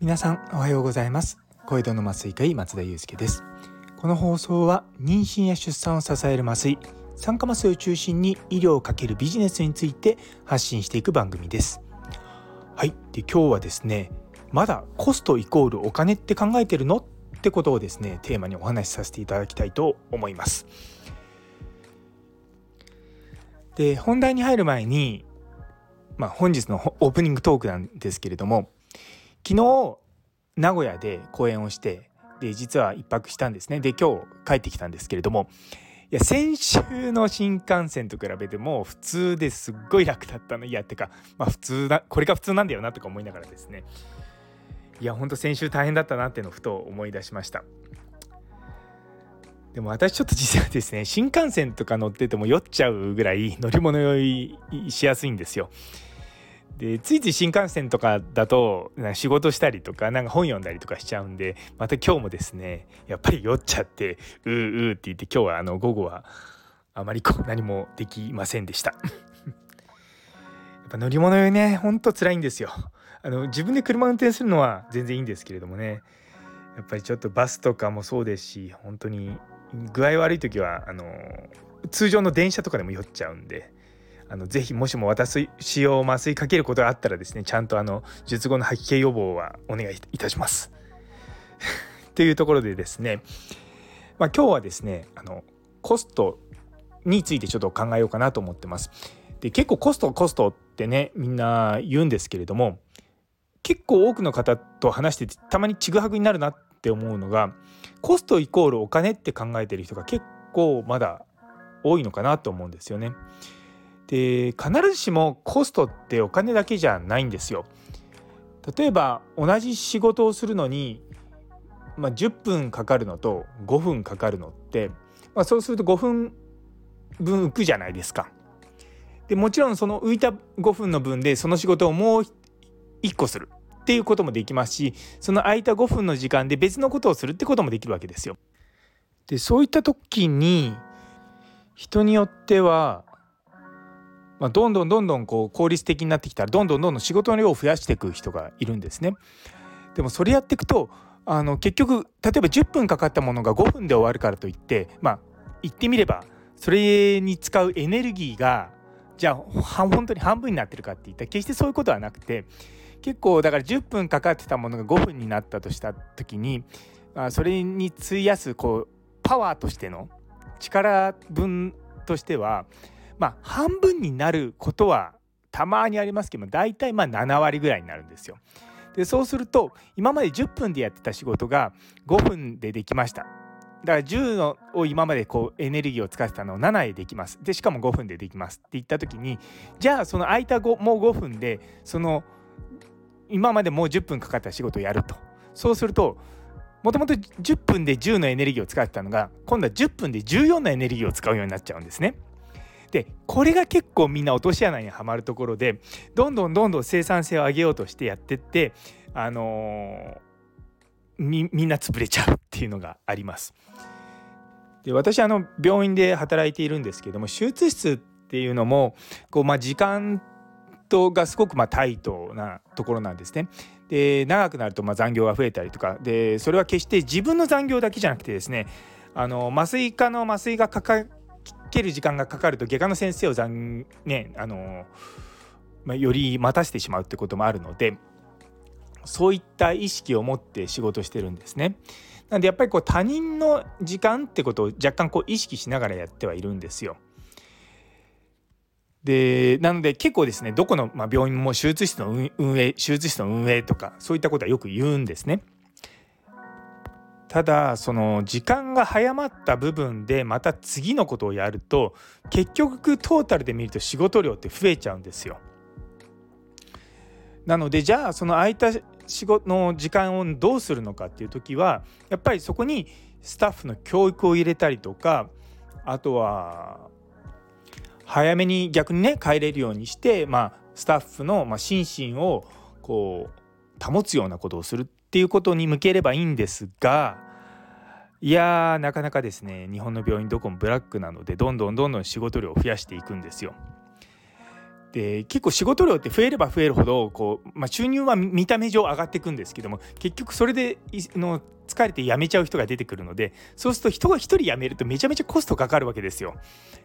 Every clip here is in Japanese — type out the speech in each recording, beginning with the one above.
皆さんおはようございます。小江戸の麻酔科医松田祐介です。この放送は妊娠や出産を支える麻酔酸化麻酔を中心に医療をかけるビジネスについて発信していく番組です。はい。で今日はですねまだコストイコールお金って考えてるの？ってことをですねテーマにお話しさせていただきたいと思います。で本題に入る前にまあ、本日のオープニングトークなんですけれども昨日名古屋で講演をしてで実は1泊したんですね。で今日帰ってきたんですけれどもいや先週の新幹線と比べても普通ですっごい楽だったの。いやってかまあ普通だこれが普通なんだよなとか思いながらですね。いやほんと先週大変だったなっていうのをふと思い出しました。でも私ちょっと実はですね新幹線とか乗ってても酔っちゃうぐらい乗り物酔いしやすいんですよ。でついつい新幹線とかだと仕事したりとかなんか本読んだりとかしちゃうんでまた今日もですねやっぱり酔っちゃってうーうーって言って今日はあの午後はあまりこう何もできませんでした。やっぱ乗り物酔いねほんと辛いんですよ。あの自分で車運転するのは全然いいんですけれどもね。やっぱりちょっとバスとかもそうですし本当に具合悪い時はあの通常の電車とかでも酔っちゃうんであのぜひもしも私を麻酔かけることがあったらですねちゃんとあの術後の吐き気予防はお願いいたします。というところでですね、まあ、今日はですねあのコストについてちょっと考えようかなと思ってます。で結構コストコストってねみんな言うんですけれども結構多くの方と話しててたまにちぐはぐになるなっって思うのがコストイコールお金って考えてる人が結構まだ多いのかなと思うんですよね。で必ずしもコストってお金だけじゃないんですよ。例えば同じ仕事をするのに、まあ、10分かかるのと5分かかるのって、まあ、そうすると5分分浮くじゃないですか。でもちろんその浮いた5分の分でその仕事をもう1個するっていうこともできますしその空いた5分の時間で別のことをするってこともできるわけですよ。でそういった時に人によってはまあ、どんどんどんどんこう効率的になってきたらどんどんどんどん仕事の量を増やしていく人がいるんですね。でもそれやっていくとあの結局例えば10分かかったものが5分で終わるからといってまあ言ってみればそれに使うエネルギーがじゃあ本当に半分になってるかっていったら決してそういうことはなくて結構だから10分かかってたものが5分になったとした時に、あ、それに費やすこうパワーとしての力分としてはまあ半分になることはたまにありますけども大体まあ7割ぐらいになるんですよ。でそうすると今まで10分でやってた仕事が5分でできました。だから10を今までこうエネルギーを使ってたのを7でできます。でしかも5分でできますって言った時にじゃあその空いた5もう5分でその今までもう10分かかった仕事をやると。そうするともともと10分で10のエネルギーを使ってたのが今度は10分で14のエネルギーを使うようになっちゃうんですね。でこれが結構みんな落とし穴にはまるところでどんどんどんどん生産性を上げようとしてやってってあのー、みんな潰れちゃうっていうのがあります。で私あの病院で働いているんですけども手術室っていうのもこう、まあ、時間とがすごくまタイトなところなんですね。で長くなるとま残業が増えたりとかでそれは決して自分の残業だけじゃなくてですねあの麻酔科の麻酔がかかける時間がかかると外科の先生を残ねあの、まあ、より待たせてしまうってこともあるのでそういった意識を持って仕事してるんですね。なんでやっぱりこう他人の時間ってことを若干こう意識しながらやってはいるんですよ。でなので結構ですねどこの、まあ、病院も手術室の運営手術室の運営とかそういったことはよく言うんですね。ただその時間が早まった部分でまた次のことをやると結局トータルで見ると仕事量って増えちゃうんですよ。なのでじゃあその空いた仕事の時間をどうするのかっていう時はやっぱりそこにスタッフの教育を入れたりとかあとは早めに逆にね帰れるようにして、まあ、スタッフのま心身をこう保つようなことをするっていうことに向ければいいんですがいやーなかなかですね日本の病院どこもブラックなのでどんどんどんどん仕事量を増やしていくんですよ。で結構仕事量って増えれば増えるほどこう、まあ、収入は見た目上上がっていくんですけども結局それでの疲れて辞めちゃう人が出てくるのでそうすると人が1人辞めるとめちゃめちゃコストかかるわけですよ。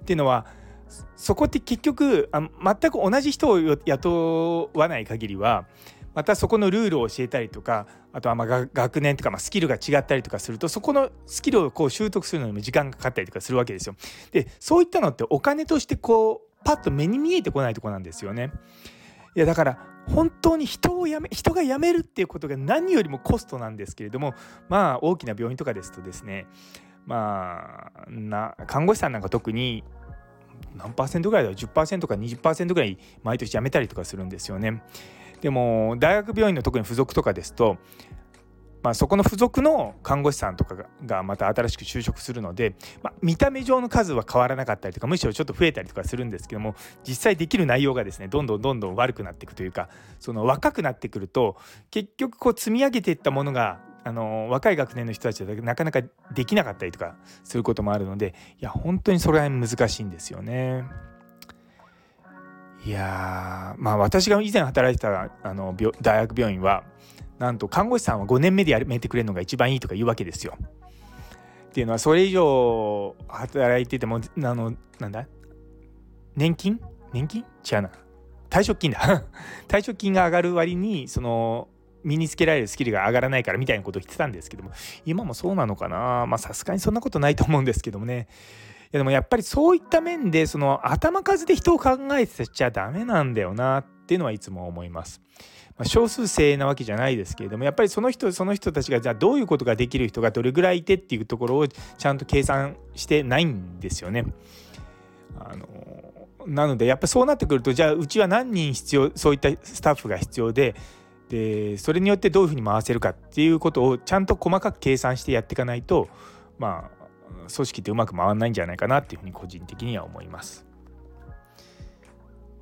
っていうのはそこって結局あ全く同じ人を雇わない限りはまたそこのルールを教えたりとかあとはま学年とかまスキルが違ったりとかするとそこのスキルをこう習得するのにも時間がかかったりとかするわけですよ。でそういったのってお金としてこうパッと目に見えてこないとこなんですよね。いやだから本当に人を辞め人が辞めるっていうことが何よりもコストなんですけれどもまあ大きな病院とかですとですねまあな看護師さんなんか特に何パーセントぐらいだろう？10%か20%ぐらい毎年辞めたりとかするんですよね。でも大学病院の特に付属とかですとまあ、そこの付属の看護師さんとかがまた新しく就職するので、まあ、見た目上の数は変わらなかったりとかむしろちょっと増えたりとかするんですけども実際できる内容がですねどんどんどんどん悪くなっていくというかその若くなってくると結局こう積み上げていったものがあの若い学年の人たちはなかなかできなかったりとかすることもあるのでいや本当にそれは難しいんですよね。いやまあ私が以前働いてたあの大学病院はなんと看護師さんは5年目でやめてくれるのが一番いいとか言うわけですよ。っていうのはそれ以上働いててもあのなんだ？年金？年金？違うな。退職金だ。退職金が上がる割にその身につけられるスキルが上がらないからみたいなことを言ってたんですけども今もそうなのかな？まあさすがにそんなことないと思うんですけどもねいやでもやっぱりそういった面でその頭数で人を考えてちゃダメなんだよなっていうのはいつも思います。まあ、少数精鋭なわけじゃないですけれどもやっぱりその人その人たちがじゃあどういうことができる人がどれぐらいいてっていうところをちゃんと計算してないんですよね。あのなのでやっぱそうなってくるとじゃあうちは何人必要そういったスタッフが必要ででそれによってどういうふうに回せるかっていうことをちゃんと細かく計算してやっていかないとまあ組織ってうまく回らないんじゃないかなっていうふうに個人的には思います。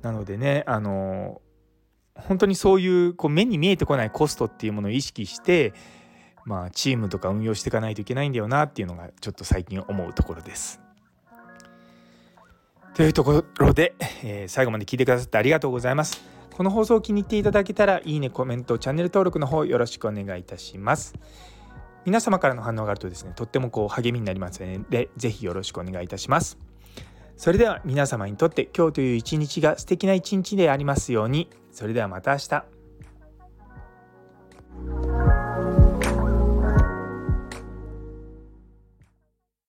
なのでねあの本当にそういうこう目に見えてこないコストっていうものを意識してまあチームとか運用していかないといけないんだよなっていうのがちょっと最近思うところです。というところで、えー、最後まで聞いてくださってありがとうございます。この放送を気に入っていただけたらいいねコメントチャンネル登録の方よろしくお願いいたします。皆様からの反応があるとですねとってもこう励みになりますので是非よろしくお願いいたします。それでは皆様にとって今日という一日が素敵な一日でありますようにそれではまた明日